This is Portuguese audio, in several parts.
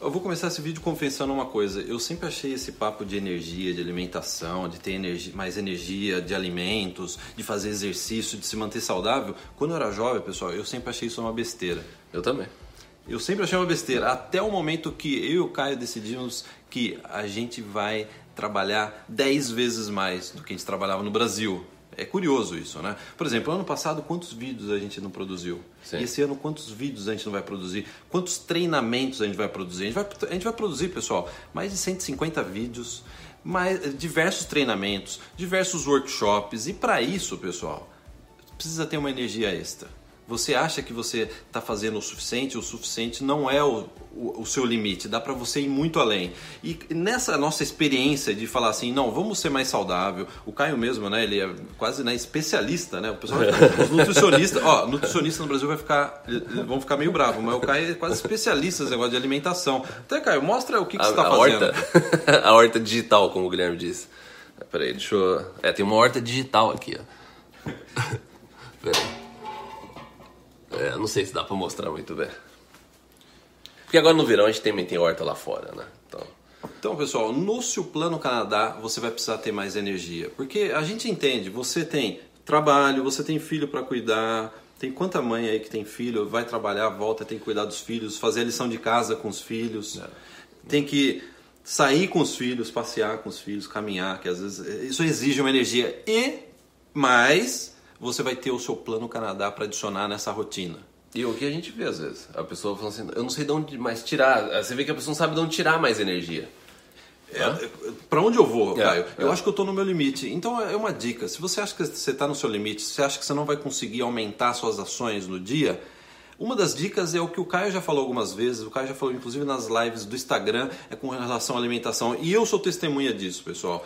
Eu vou começar esse vídeo confessando uma coisa. Eu sempre achei esse papo de energia, de alimentação, de ter energia, mais energia, de alimentos, de fazer exercício, de se manter saudável. Quando eu era jovem, pessoal, eu sempre achei isso uma besteira. Eu também. Eu sempre achei uma besteira. Até o momento que eu e o Caio decidimos que a gente vai trabalhar 10 vezes mais do que a gente trabalhava no Brasil. É curioso isso, né? Por exemplo, ano passado, quantos vídeos a gente não produziu? Sim. E esse ano, quantos vídeos a gente não vai produzir? Quantos treinamentos a gente vai produzir? A gente vai, a gente vai produzir, pessoal, mais de 150 vídeos, mais, diversos treinamentos, diversos workshops. E para isso, pessoal, precisa ter uma energia extra. Você acha que você está fazendo o suficiente? O suficiente não é o, o, o seu limite. Dá para você ir muito além. E nessa nossa experiência de falar assim, não, vamos ser mais saudável. O Caio mesmo, né? Ele é quase né, especialista, né? O pessoal, os nutricionistas, ó, nutricionista no Brasil vai ficar, vão ficar meio bravo, mas o Caio é quase especialista nesse negócio de alimentação. Então, Caio, mostra o que, que a, você está fazendo. Horta, a horta digital, como o Guilherme disse. Peraí, deixa eu. É, tem uma horta digital aqui, ó. Peraí. É, não sei se dá pra mostrar muito bem. Porque agora no verão a gente também tem horta lá fora, né? Então, Então, pessoal, no seu plano Canadá, você vai precisar ter mais energia. Porque a gente entende, você tem trabalho, você tem filho para cuidar, tem quanta mãe aí que tem filho, vai trabalhar, volta, tem que cuidar dos filhos, fazer a lição de casa com os filhos, tem que sair com os filhos, passear com os filhos, caminhar, que às vezes isso exige uma energia. E mais, você vai ter o seu plano Canadá para adicionar nessa rotina. E o que a gente vê às vezes? A pessoa falando assim, eu não sei de onde mais tirar. Você vê que a pessoa não sabe de onde tirar mais energia. É, para onde eu vou, É, Caio? Eu é. acho que eu estou no meu limite. Então é uma dica. Se você acha que você está no seu limite, se você acha que você não vai conseguir aumentar suas ações no dia, uma das dicas é o que o Caio já falou algumas vezes. O Caio já falou, inclusive, nas lives do Instagram, é com relação à alimentação. E eu sou testemunha disso, pessoal.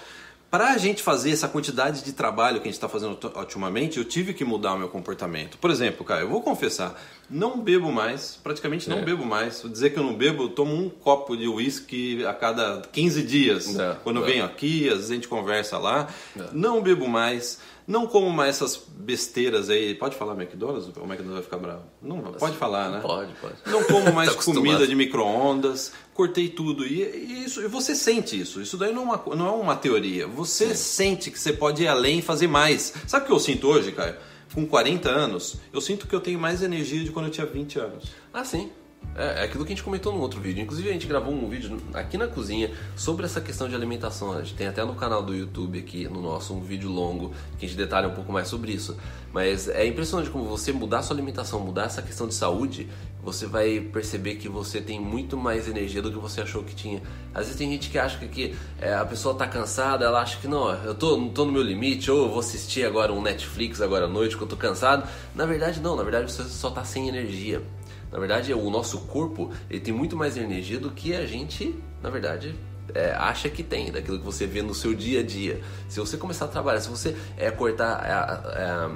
Para a gente fazer essa quantidade de trabalho que a gente está fazendo ultimamente, eu tive que mudar o meu comportamento. Por exemplo, Caio, eu vou confessar, não bebo mais, praticamente não É. bebo mais. Vou dizer que eu não bebo, eu tomo um copo de uísque a cada 15 dias. É, Quando eu é. venho aqui, às vezes a gente conversa lá. É. Não bebo mais, não como mais essas besteiras aí. Pode falar McDonald's? O McDonald's vai ficar bravo. Não, pode falar, né? Pode, pode. Não como mais Tá comida de micro-ondas, cortei tudo. E, e isso, e você sente isso. Isso daí não é uma, não é uma teoria. Você sente que você pode ir além e fazer mais. Sabe o que eu sinto hoje, Caio? Com 40 anos, eu sinto que eu tenho mais energia de quando eu tinha 20 anos. Ah, sim. É, é aquilo que a gente comentou no outro vídeo. Inclusive, a gente gravou um vídeo aqui na cozinha sobre essa questão de alimentação. A gente tem até no canal do YouTube aqui, no nosso, um vídeo longo que a gente detalha um pouco mais sobre isso. Mas é impressionante como você mudar sua alimentação, mudar essa questão de saúde, você vai perceber que você tem muito mais energia do que você achou que tinha. Às vezes tem gente que acha que, é, a pessoa tá cansada, ela acha que não, eu tô, tô no meu limite, ou eu vou assistir agora um Netflix agora à noite que eu tô cansado. Na verdade, não, na verdade você só tá sem energia. Na verdade, o nosso corpo ele tem muito mais energia do que a gente, na verdade, é, acha que tem, daquilo que você vê no seu dia a dia. Se você começar a trabalhar, se você é, cortar a-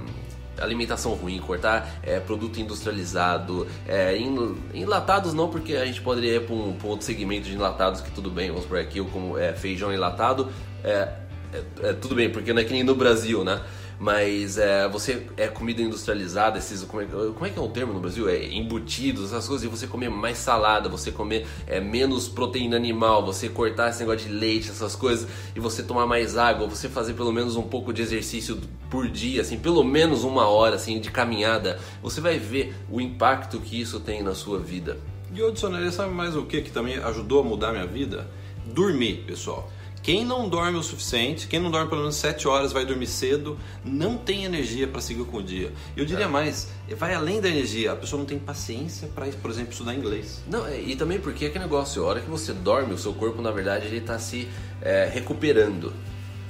a alimentação ruim, cortar é, produto industrializado, é, enl- enlatados não, porque a gente poderia ir para um, outro segmento de enlatados que tudo bem, vamos por aqui, como é, feijão enlatado, é, é, é, tudo bem, porque não é que nem no Brasil, né? Mas é, você é comida industrializada, esses como é, como é que é o termo no Brasil? É embutidos, essas coisas, e você comer mais salada, você comer é, menos proteína animal, você cortar esse negócio de leite, essas coisas, e você tomar mais água, você fazer pelo menos um pouco de exercício por dia, assim, pelo menos uma hora assim de caminhada, você vai ver o impacto que isso tem na sua vida. E eu adicionaria, sabe mais o que que também ajudou a mudar minha vida? Dormir, pessoal. Quem não dorme o suficiente, quem não dorme pelo menos 7 horas, vai dormir cedo, não tem energia para seguir com o dia. Eu diria É. mais, vai além da energia, a pessoa não tem paciência para, por exemplo, estudar inglês. Não, é, e também porque é aquele negócio, a hora que você dorme, o seu corpo na verdade ele tá se é, recuperando.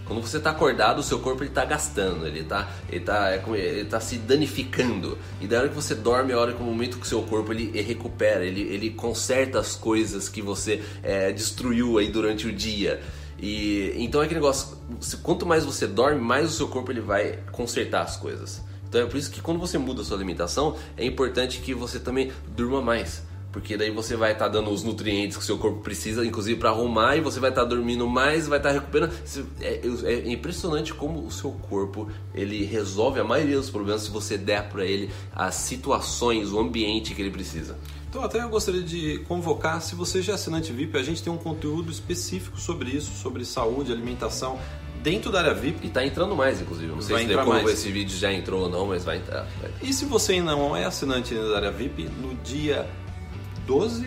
Quando você está acordado, o seu corpo ele tá gastando, ele tá, ele, tá, é ele tá se danificando. E da hora que você dorme é a hora que o momento que o seu corpo ele, ele recupera, ele, ele conserta as coisas que você é, destruiu aí durante o dia. E então é aquele negócio, quanto mais você dorme, mais o seu corpo ele vai consertar as coisas. Então é por isso que quando você muda a sua alimentação, é importante que você também durma mais. Porque daí você vai estar tá dando os nutrientes que o seu corpo precisa, inclusive para arrumar, e você vai estar tá dormindo mais, vai estar tá recuperando. É, é, impressionante como o seu corpo ele resolve a maioria dos problemas se você der para ele as situações, o ambiente que ele precisa. Então, até eu gostaria de convocar, se você já é assinante VIP, a gente tem um conteúdo específico sobre isso, sobre saúde, alimentação, dentro da área VIP. E está entrando mais, inclusive. Não sei se depois mais. esse vídeo já entrou ou não, mas vai entrar. Vai. E se você ainda não é assinante da área VIP, no dia 12.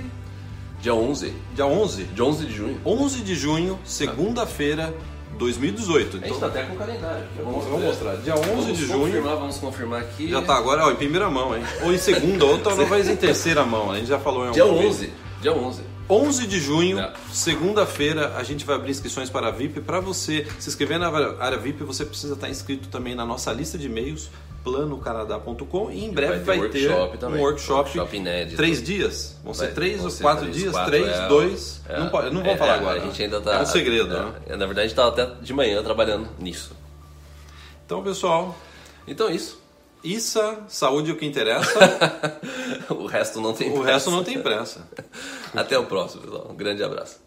Dia 11. Dia 11? Dia 11 de junho. 11 de junho, segunda-feira, 2018. Então, a gente tá até com o calendário. Vamos, vamos mostrar. Dia 11 vamos de junho. Confirmar, vamos confirmar aqui. Já tá agora ó, em primeira mão, hein? Ou em segunda, ou talvez em terceira mão. A gente já falou em Dia 11. Dia 11. 11 de junho, é. segunda-feira, a gente vai abrir inscrições para a VIP. Para você se inscrever na área VIP, você precisa estar inscrito também na nossa lista de e-mails planocanadá.com e em breve vai ter, vai ter um workshop, workshop inédito. Três dias? Vão ser três ou quatro três, dias? Quatro, três, é, dois? É, não, pode, não vou é, falar agora. A gente ainda tá, é um segredo, é, né? Na verdade, a gente estava até de manhã trabalhando nisso. Então, pessoal... Então é isso. Issa, saúde é o que interessa. o resto não tem o pressa. resto não tem pressa. Até o próximo, pessoal. Um grande abraço.